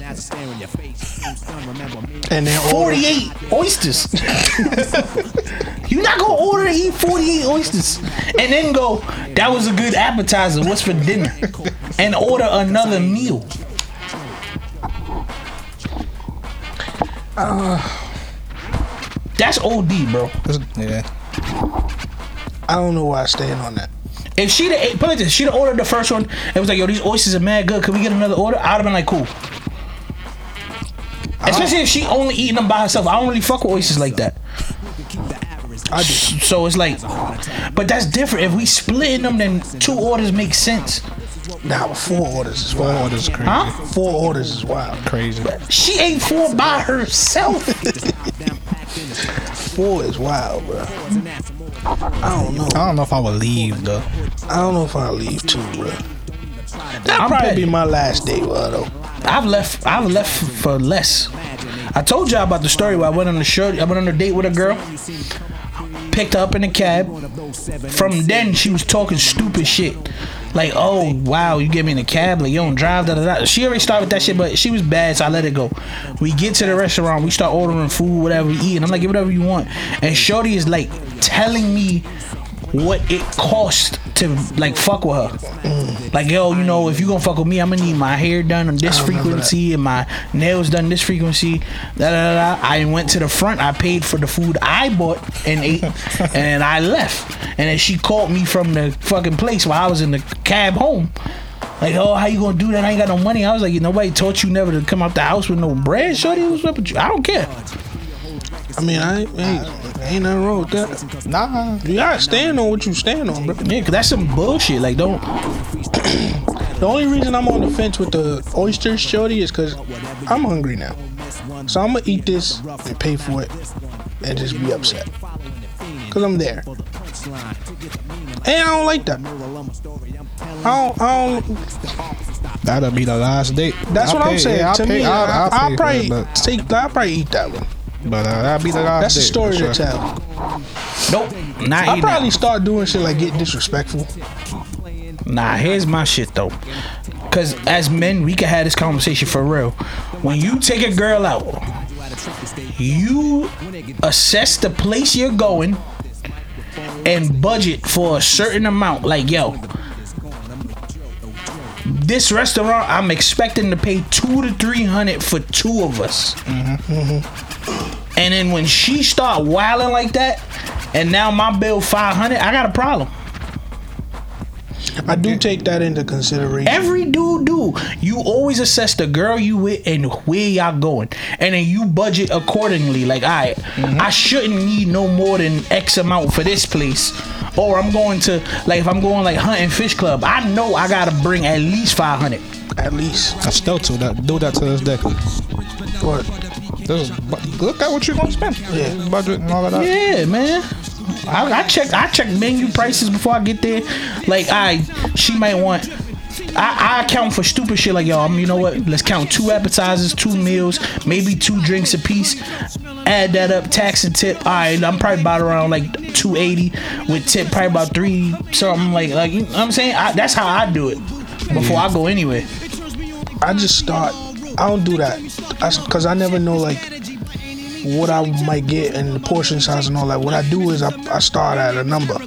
And then order. 48 oysters. [laughs] You're not gonna order and eat 48 oysters and then go, that was a good appetizer. What's for dinner? And order another meal. Uh, that's OD, bro. Yeah. I don't know why I stand on that. If she'd have ate, put it she'd have ordered the first one and was like, yo, these oysters are mad good. Can we get another order? I'd have been like, cool. Especially if she only eating them by herself. I don't really fuck with oysters like that. I do. So it's like, but that's different. If we splitting them, then two orders make sense. Nah, four orders is Four wild. orders crazy. Huh? Four orders is wild. Crazy. She ate four by herself. [laughs] Four is wild, bro. I don't know. I don't know if I would leave though. I don't know if I'll leave too, bro. That'll I'm probably be my last day, bro, though. I've left. I've left for less. I told y'all about the story where I went on a shirt. I went on a date with a girl. Picked her up in a cab. From then, she was talking stupid shit. Like, oh wow, you get me in a cab, like you don't drive, da da da. She already started with that shit, but she was bad, so I let it go. We get to the restaurant, we start ordering food, whatever we eat, and I'm like, get whatever you want. And Shorty is like telling me what it cost to like fuck with her. Like, yo, you know, if you gonna fuck with me, I'm gonna need my hair done on this frequency and my nails done this frequency. Da, da, da, da. I went to the front. I paid for the food I bought and ate, [laughs] and I left. And then she called me from the fucking place while I was in the cab home. Like, oh, how you gonna do that? I ain't got no money. I was like, nobody taught you never to come out the house with no bread, shorty. What's up with you? I don't care. I mean, I ain't, ain't, ain't nothing wrong with that. Nah. You gotta stand on what you stand on, bro. Yeah, cause that's some bullshit. Like, don't. [clears throat] The only reason I'm on the fence with the oysters, shorty, is because I'm hungry now. So I'm gonna eat this and pay for it and just be upset. Cause I'm there. And I don't like that. I don't, I don't That'll be the last date. that's I'll what I'm saying. yeah, to pay- me, I'll, I'll I'll, pay probably take I'll probably eat that one. But uh, that'll be the last That's the story for to sure. tell. Nope. Not I'll probably that. start doing shit like get disrespectful. Nah, here's my shit though. Cause as men, we can have this conversation for real. When you take a girl out, you assess the place you're going and budget for a certain amount. Like, yo, this restaurant, I'm expecting to pay two to three hundred for two of us. And then when she start wilding like that, and now my bill five hundred, I got a problem. I do take that into consideration. Every dude do. You always assess the girl you with and where y'all going, and then you budget accordingly. Like, I, mm-hmm. I shouldn't need no more than X amount for this place, or I'm going to like if I'm going like Hunt & Fish Club. I know I gotta bring at least five hundred. At least. I still do that. Do that to this day. But This is- look at what you're gonna spend. Yeah. budget and all of that. Yeah, man. I, I check I check menu prices before I get there. Like I, she might want. I, I account for stupid shit like. I'm, you know what? Let's count two appetizers, two meals, maybe two drinks a piece. Add that up, tax and tip. All right, I'm probably about around like 280 with tip, probably about three something like like. You know what I'm saying I, that's how I do it before I go anywhere. I just start. I don't do that because I never know like what I might get and the portion size and all that. What I do is I, I start at a number.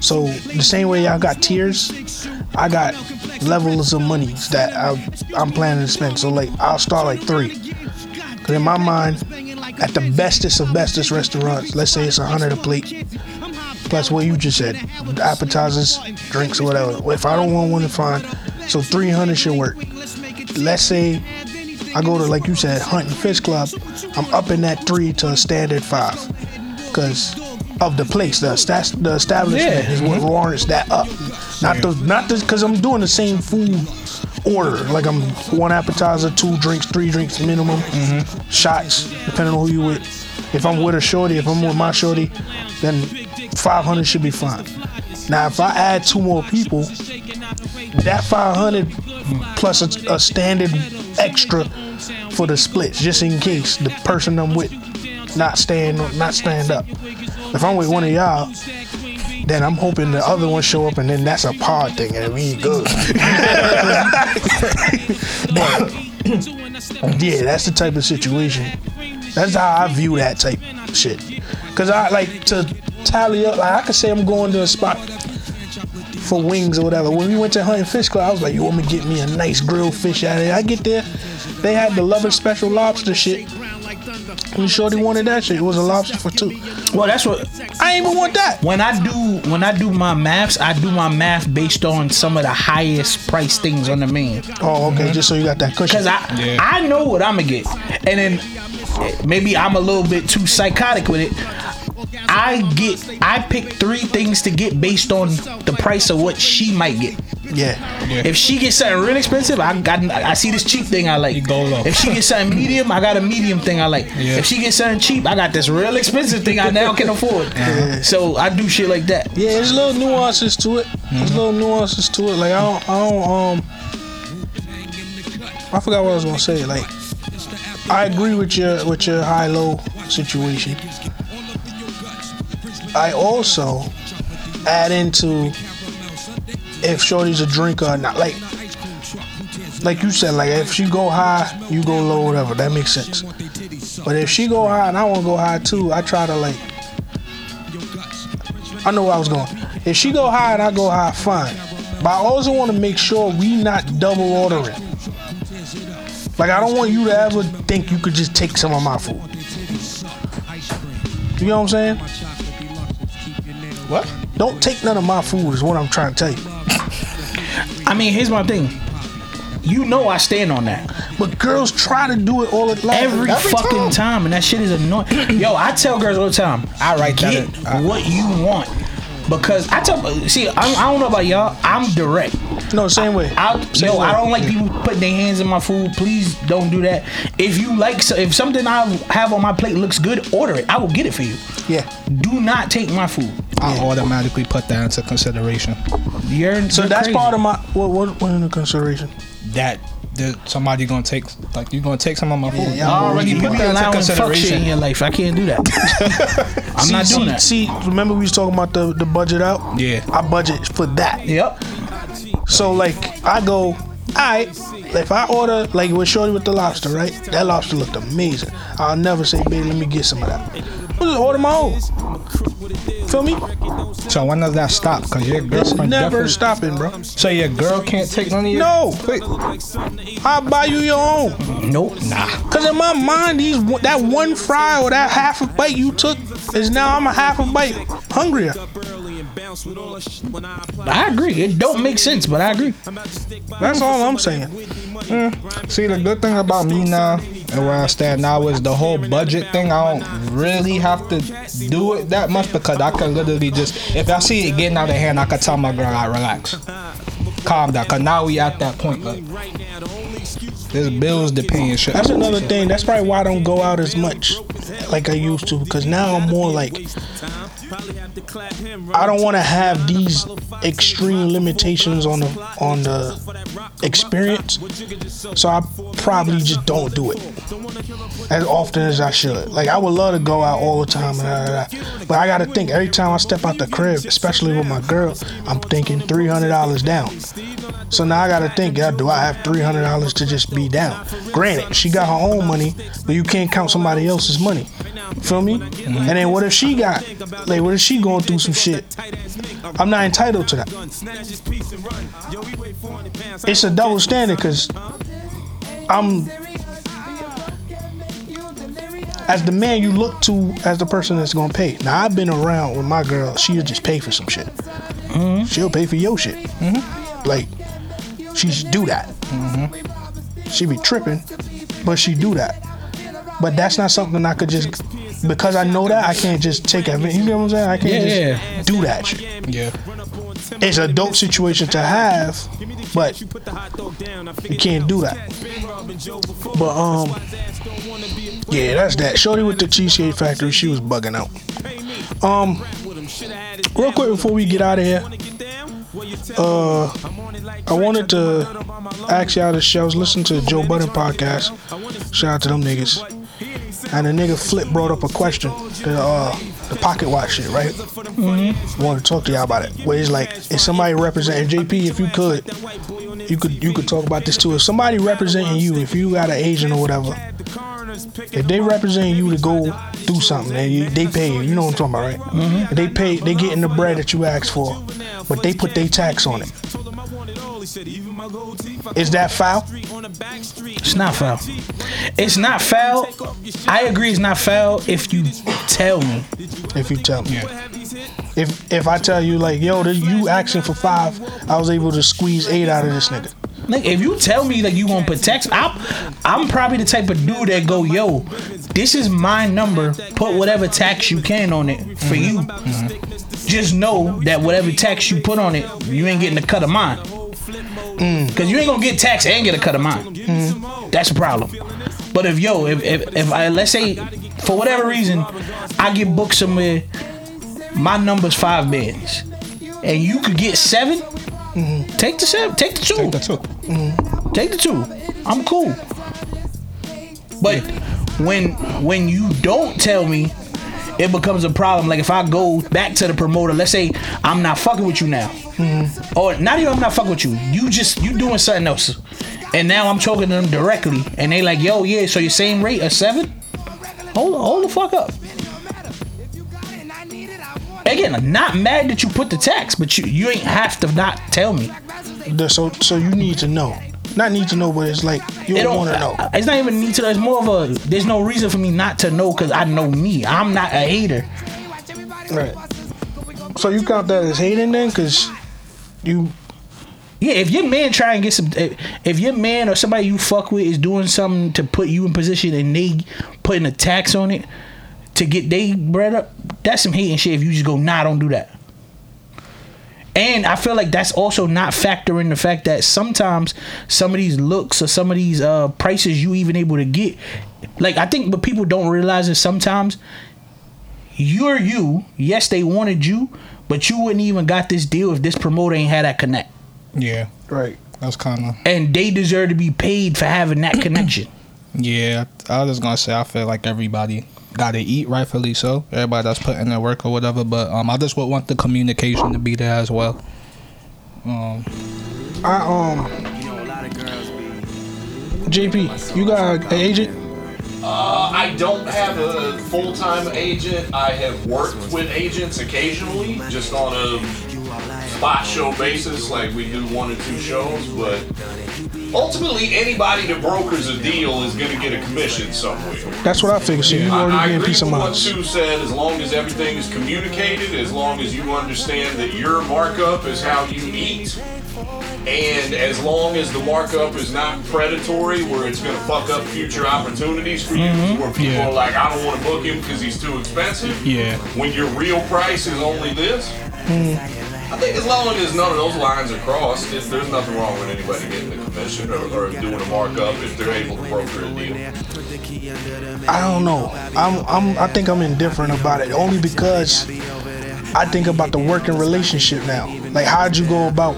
So the same way y'all got tiers, I got levels of monies that I, I'm planning to spend. So like I'll start like three. Cause in my mind, at the bestest of bestest restaurants, let's say it's a hundred a plate. Plus what you just said, appetizers, drinks, or whatever. If I don't want one to find, so 300 should work. Let's say I go to like you said, Hunt & Fish Club. I'm up in that three to a standard five, cause of the place, the stas- the establishment Yeah. is what mm-hmm. warrants that up. Not the not the cause I'm doing the same food order. Like I'm one appetizer, two drinks, three drinks minimum, mm-hmm. shots depending on who you with. If I'm with a shorty, if I'm with my shorty, then 500 should be fine. Now if I add two more people, that 500 plus a, a standard extra for the splits, just in case the person I'm with not stand not stand up. If I'm with one of y'all, then I'm hoping the other one show up, and then that's a pod thing, and we good. [laughs] [clears throat] yeah, that's the type of situation. That's how I view that type shit. Cause I like to tally up. Like I could say I'm going to a spot for wings or whatever. When we went to Hunt & Fish Club, I was like, "You want me to get me a nice grilled fish out of there?" I get there, they had the Lover Special lobster shit. And Shorty wanted that shit. It was a lobster for two. Well, that's what I ain't even want that. when I do when I do my maths, I do my math based on some of the highest price things on the menu. Oh, okay. Just so you got that cushion. Cause I I know what I'm gonna get, and then eh, maybe I'm a little bit too psychotic with it. I get I pick three things to get based on the price of what she might get. yeah. If she gets something real expensive, I got I see this cheap thing I like. go low. If she gets something medium, I got a medium thing I like. Yeah. If she gets something cheap, I got this real expensive thing I now can afford. So I do shit like that. Yeah, there's little nuances to it. There's little nuances to it. Like I don't, I don't, um, I forgot what I was gonna say. Like, I agree with your with your high low situation. I also add into if Shorty's a drinker or not. Like, like you said, like if she go high, you go low, whatever. That makes sense. But if she go high and I want to go high too, I try to like I know where I was going. If she go high and I go high, fine. But I also want to make sure we not double ordering. Like I don't want you to ever think you could just take some of my food. You know what I'm saying? What? Don't take none of my food is what I'm trying to tell you. I mean, here's my thing. You know I stand on that. But girls try to do it all the time. Every, fucking time. and that shit is annoying. [clears throat] Yo, I tell girls all the time. I write that get. I- what you want because I tell. See, I, I don't know about y'all. I'm direct. No, same way. I, Same yo, way. I don't like people putting their hands in my food. Please don't do that. If you like, so- if something I have on my plate looks good, order it. I will get it for you. Yeah. Do not take my food. I automatically put that into consideration. You're So you're that's crazy. part of my what what what into consideration. That that somebody gonna take like you're gonna take some of my food. yeah, I I already put that allowing into fuck shit in consideration. your life. I can't do that. [laughs] I'm see, not doing see, that. See, remember we was talking about the the budget out? Yeah. I budget for that. Yep. So like I go, alright. If I order like with Shorty with the lobster, right? That lobster looked amazing. I'll never say, baby, let me get some of that. Just order my own. Feel me? So when does that stop? Cause your girlfriend never stopping, bro. So your girl can't take none of your No. Wait, I'll buy you your own. Nope. Nah. Cause in my mind, these that one fry or that half a bite you took is now I'm a half a bite hungrier. I agree. It don't make sense, but I agree. That's all I'm saying. Hmm. See, the good thing about me now and where I stand now is the whole budget thing. I don't really have to do it that much because I can literally just, if I see it getting out of hand, I can tell my girl, I relax, calm down. Cause now we at that point, like, there's bills to pay and shit. That's another thing. That's probably why I don't go out as much like I used to. Because now I'm more like I don't want to have these extreme limitations on the on the experience. So I probably just don't do it as often as I should. Like I would love to go out all the time, but I got to think every time I step out the crib, especially with my girl, I'm thinking three hundred dollars down. So now I gotta think, yeah, do I have three hundred dollars to just be down? Granted, she got her own money, but you can't count somebody else's money. Feel me? And then what if she got like what if she going through some shit? I'm not entitled to that. It's a double standard because I'm as the man you look to as the person that's gonna pay. Now I've been around with my girl, she'll just pay for some shit. Mm-hmm. She'll pay for your shit. Mm-hmm. Like she should do that. Mm-hmm. She be tripping, but she do that. But that's not something I could just because I know that I can't just take advantage. You know what I'm saying? I can't Yeah, just do that shit. Yeah. It's a dope situation to have, but you can't do that. But um, yeah, that's that. Shorty with the Cheesecake Factory, she was bugging out. Um, real quick before we get out of here, uh, I wanted to ask y'all to show. I was listening to the Joe Budden podcast. Shout out to them niggas. And the nigga Flip brought up a question, the uh, the pocket watch shit, right? Mm-hmm. Want to talk to y'all about it. Where he's like, if somebody representing JP? If you could, you could you could talk about this too. If somebody representing you, if you got an agent or whatever, if they represent you to go do something and you, they pay you, you know what I'm talking about, right? They pay, they getting the bread that you asked for, but they put their tax on it. Is that foul? It's not foul. It's not foul. I agree. It's not foul if you tell me. If you tell me. If if I tell you like, yo, this, you asking for five, I was able to squeeze eight out of this nigga. Like, if you tell me that you gonna put tax, I'm, I'm probably the type of dude that go, yo, this is my number. Put whatever tax you can on it for you. Just know that whatever tax you put on it, you ain't getting a cut of mine. Mm. Cause you ain't gonna get taxed and get a cut of mine. Mm. That's a problem. But if yo, if if, if I let's say for whatever reason, I get booked somewhere, my number's five bands, and you could get 7 mm-hmm. Take the seven. Take the two. Take the two. Mm-hmm. Take the two. I'm cool. But when when you don't tell me, it becomes a problem. Like if I go back to the promoter, let's say I'm not fucking with you now, hmm. or not even I'm not fucking with you. You just you doing something else, and now I'm talking to them directly, and they like, yo, yeah. So your same rate a seven? Hold hold the fuck up. Again, I'm not mad that you put the tax, but you you ain't have to not tell me. So so you need to know. Not need to know, but it's like you don't don't. want to know. It's not even need to. know. It's more of a. There's no reason for me not to know because I know me. I'm not a hater. Right. So you count that as hating then, because you Yeah, if your man try and get some, if, if your man or somebody you fuck with is doing something to put you in position and they putting a tax on it to get they bread up, that's some hating shit. If you just go, nah, don't do that. And I feel like that's also not factoring the fact that sometimes some of these looks or some of these uh, prices you even able to get, like I think, but people don't realize is sometimes you're you. Yes, they wanted you, but you wouldn't even got this deal if this promoter ain't had that connect Yeah. right. That's kind of. and they deserve to be paid for having that [clears throat] connection. Yeah. I was just gonna say I feel like everybody got to eat, rightfully so. Everybody that's putting their work or whatever. But um, I just would want the communication to be there as well. Um, I um. JP, you got an agent? Uh, I don't have a full-time agent. I have worked with agents occasionally, just on a spot show basis, like we do one or two shows. But ultimately, anybody that brokers a deal is going to get a commission somewhere. That's what I figured. So you I, I already getting agree peace of with what mind. Sue said. As long as everything is communicated, as long as you understand that your markup is how you eat, and as long as the markup is not predatory, where it's going to fuck up future opportunities for you, mm-hmm. where people Yeah. are like, I don't want to book him because he's too expensive. Yeah. When your real price is only this. Mm. I think as long as none of those lines are crossed, if there's nothing wrong with anybody getting the commission or, or doing a markup if they're able to broker a deal. I don't know. I'm I'm I think I'm indifferent about it only because I think about the working relationship now. Like how'd you go about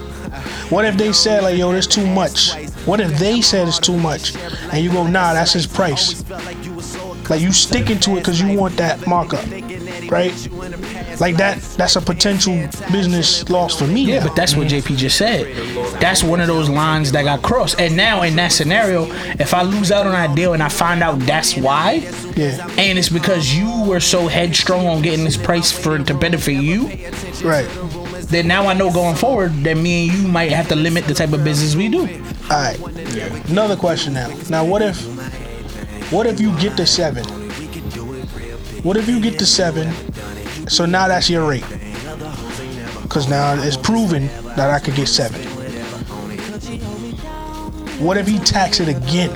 what if they said like yo, that's too much? What if they said it's too much? And you go, nah, that's his price. Like you sticking to it because you want that markup. Right? Like that that's a potential business loss for me. Yeah, now. but that's what JP just said. That's one of those lines that got crossed. And now in that scenario, if I lose out on that deal and I find out that's why, yeah. and it's because you were so headstrong on getting this price for to benefit you, Right. then now I know going forward that me and you might have to limit the type of business we do. Alright. Yeah. Another question now. Now what if what if you get the seven? What if you get to seven? So now that's your rate. Cause now it's proven that I could get seven. What if he tax it again?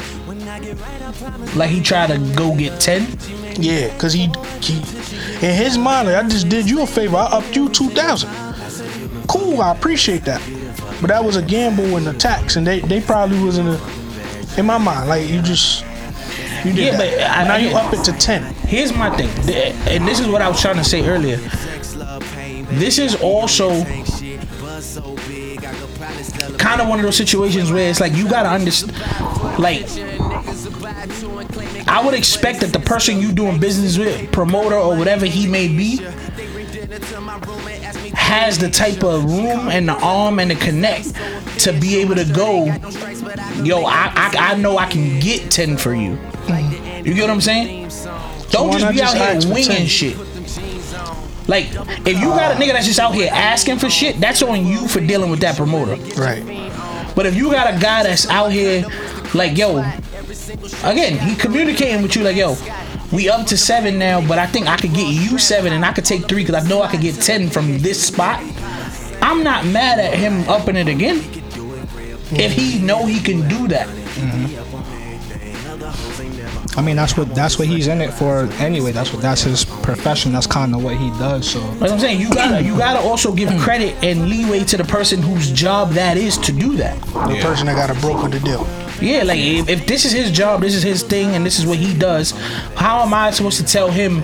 Like he tried to go get ten. Yeah, cause he, he in his mind, I just did you a favor. I upped you two thousand. Cool, I appreciate that. But that was a gamble and a tax, and they, they probably was in a in my mind like you just you did Yeah, that. but I- now you up it to ten. Here's my thing, and this is what I was trying to say earlier. This is also kind of one of those situations where it's like you gotta understand, like. I would expect that the person you doing business with, promoter or whatever he may be, has the type of room and the arm and the connect to be able to go. Yo, I I, I know I can get ten for you. You get what I'm saying? Don't why just be just out here winging shit. Like, if you got a nigga that's just out here asking for shit, that's on you for dealing with that promoter. Right. But if you got a guy that's out here, like, yo, again, he communicating with you, like, yo, we up to seven now, but I think I could get you seven and I could take three because I know I could get ten from this spot. I'm not mad at him upping it again. If he know he can do that. I mean, that's what that's what he's in it for anyway. That's what that's his profession. That's kind of what he does. So Like I'm saying, you gotta you gotta also give hmm. credit and leeway to the person whose job that is to do that. The person that got a broker the deal. Yeah, like if, if this is his job, this is his thing, and this is what he does, how am I supposed to tell him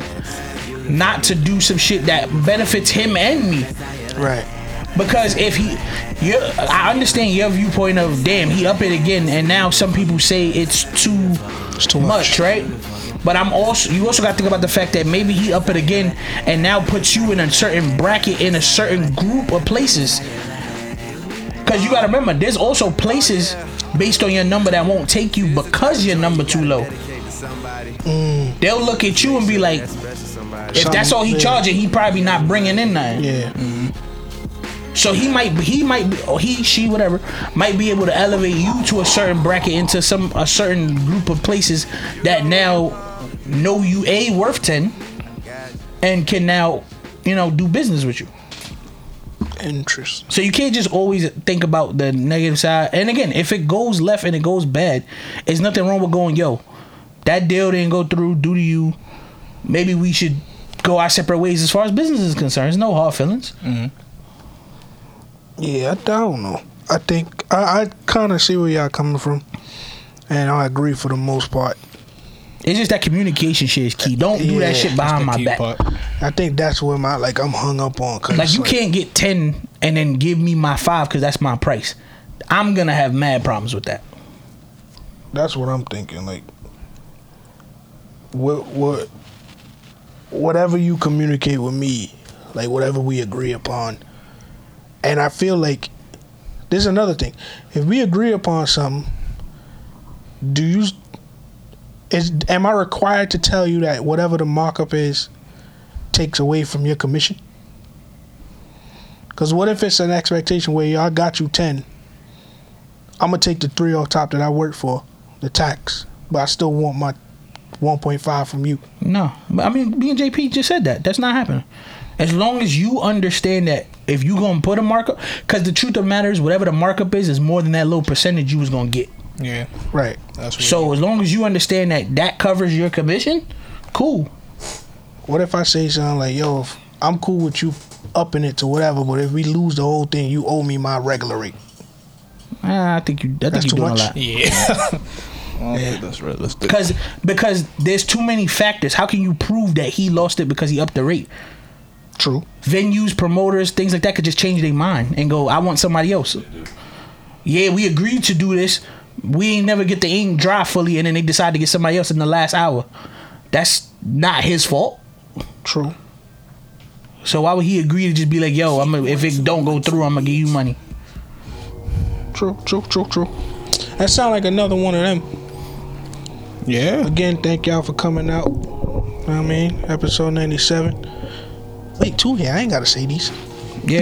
not to do some shit that benefits him and me? Right. Because if he, you, I understand your viewpoint of damn, he up it again, and now some people say it's too, It's too much, much. right? But I'm also, you also got to think about the fact that maybe he up it again, and now puts you in a certain bracket in a certain group of places. Because you got to remember, there's also places based on your number that won't take you because your number too low. Mm. They'll look at you and be like, if that's all he charging, he probably not bringing in nothing. Yeah. Mm-hmm. So he might he might be or he she whatever might be able to elevate you to a certain bracket into some a certain group of places that now know you a worth ten and can now you know do business with you. Interesting. So you can't just always think about the negative side. And again, if it goes left and it goes bad, there's nothing wrong with going yo. That deal didn't go through due to you. Maybe we should go our separate ways as far as business is concerned. There's no hard feelings. Mm-hmm. Yeah, I, I don't know. I think I, I kind of see where y'all coming from, and I agree for the most part. It's just that communication shit is key. Don't do Yeah, that shit behind my back. I think that's where my like I'm hung up on. Cause Like it's you can't get ten and then give me my five because that's my price. I'm gonna have mad problems with that. That's what I'm thinking. Like, what what whatever you communicate with me, like whatever we agree upon, and I feel like There's another thing. If we agree upon something, do you is am I required to tell you that whatever the markup is takes away from your commission? Cause what if it's an expectation where I got you ten, I'm gonna take the three off top that I worked for, the tax, but I still want my 1.5 from you. No, I mean, me and JP just said that. That's not happening. As long as you understand that if you gonna put a markup, because the truth of the matter is, whatever the markup is, is more than that little percentage you was gonna get. Yeah, Right. that's what So as long as you understand that that covers your commission, cool. What if I say something like, "Yo, if I'm cool with you upping it to whatever, but if we lose the whole thing, you owe me my regular rate." Ah, I think you. I That's think too you're doing much? a lot. Yeah. [laughs] I don't [laughs] that's realistic. Because because there's too many factors. How can you prove that he lost it because he upped the rate? True. Venues, promoters, things like that could just change their mind and go, "I want somebody else." Yeah, we agreed to do this. We ain't never get the ink dry fully, and then they decide to get somebody else in the last hour. That's not his fault. True. So why would he agree to just be like, "Yo, I'm if it don't go through, I'm gonna give you money." True. True. True. True. That sound like another one of them. Yeah. Again, thank y'all for coming out. Know what I mean, episode 97. Wait, two here. I ain't gotta say these. Yeah,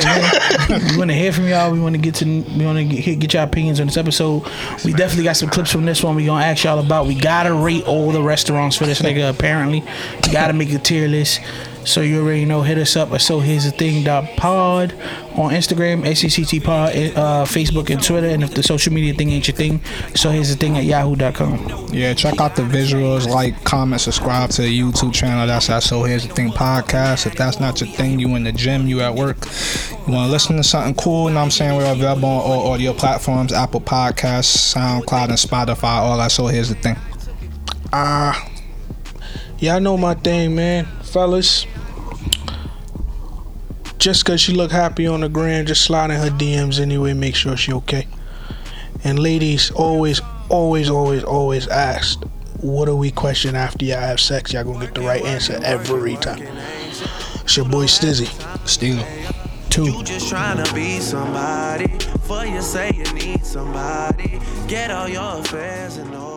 we want to hear from y'all. We want to get to we want to get, get your opinions on this episode. We definitely got some clips from this one. We gonna ask y'all about. We gotta rate all the restaurants for this nigga. Apparently, we gotta make a tier list. So you already know. Hit us up at so here's the thing dot pod on Instagram, ACCT pod, uh, Facebook and Twitter. And if the social media thing ain't your thing, so here's the thing at yahoo.com. Yeah, check out the visuals, like, comment, subscribe to the YouTube channel. That's that So Here's the Thing podcast. If that's not your thing, you in the gym, you at work, you want to listen to something cool, you know what I'm saying? We're available on all audio platforms Apple Podcasts, SoundCloud, and Spotify. All that. So Here's the Thing. Ah, y'all know my thing, man, fellas. Just cause she look happy on the gram, just slide in her DMs anyway. Make sure she okay. And ladies, always, always, always, always ask, what do we question after y'all have sex? Y'all gonna get the right answer every time. It's your boy Stizzy. Steeler. Two. Just trying to be somebody. For you say you need somebody. Get all your affairs in order.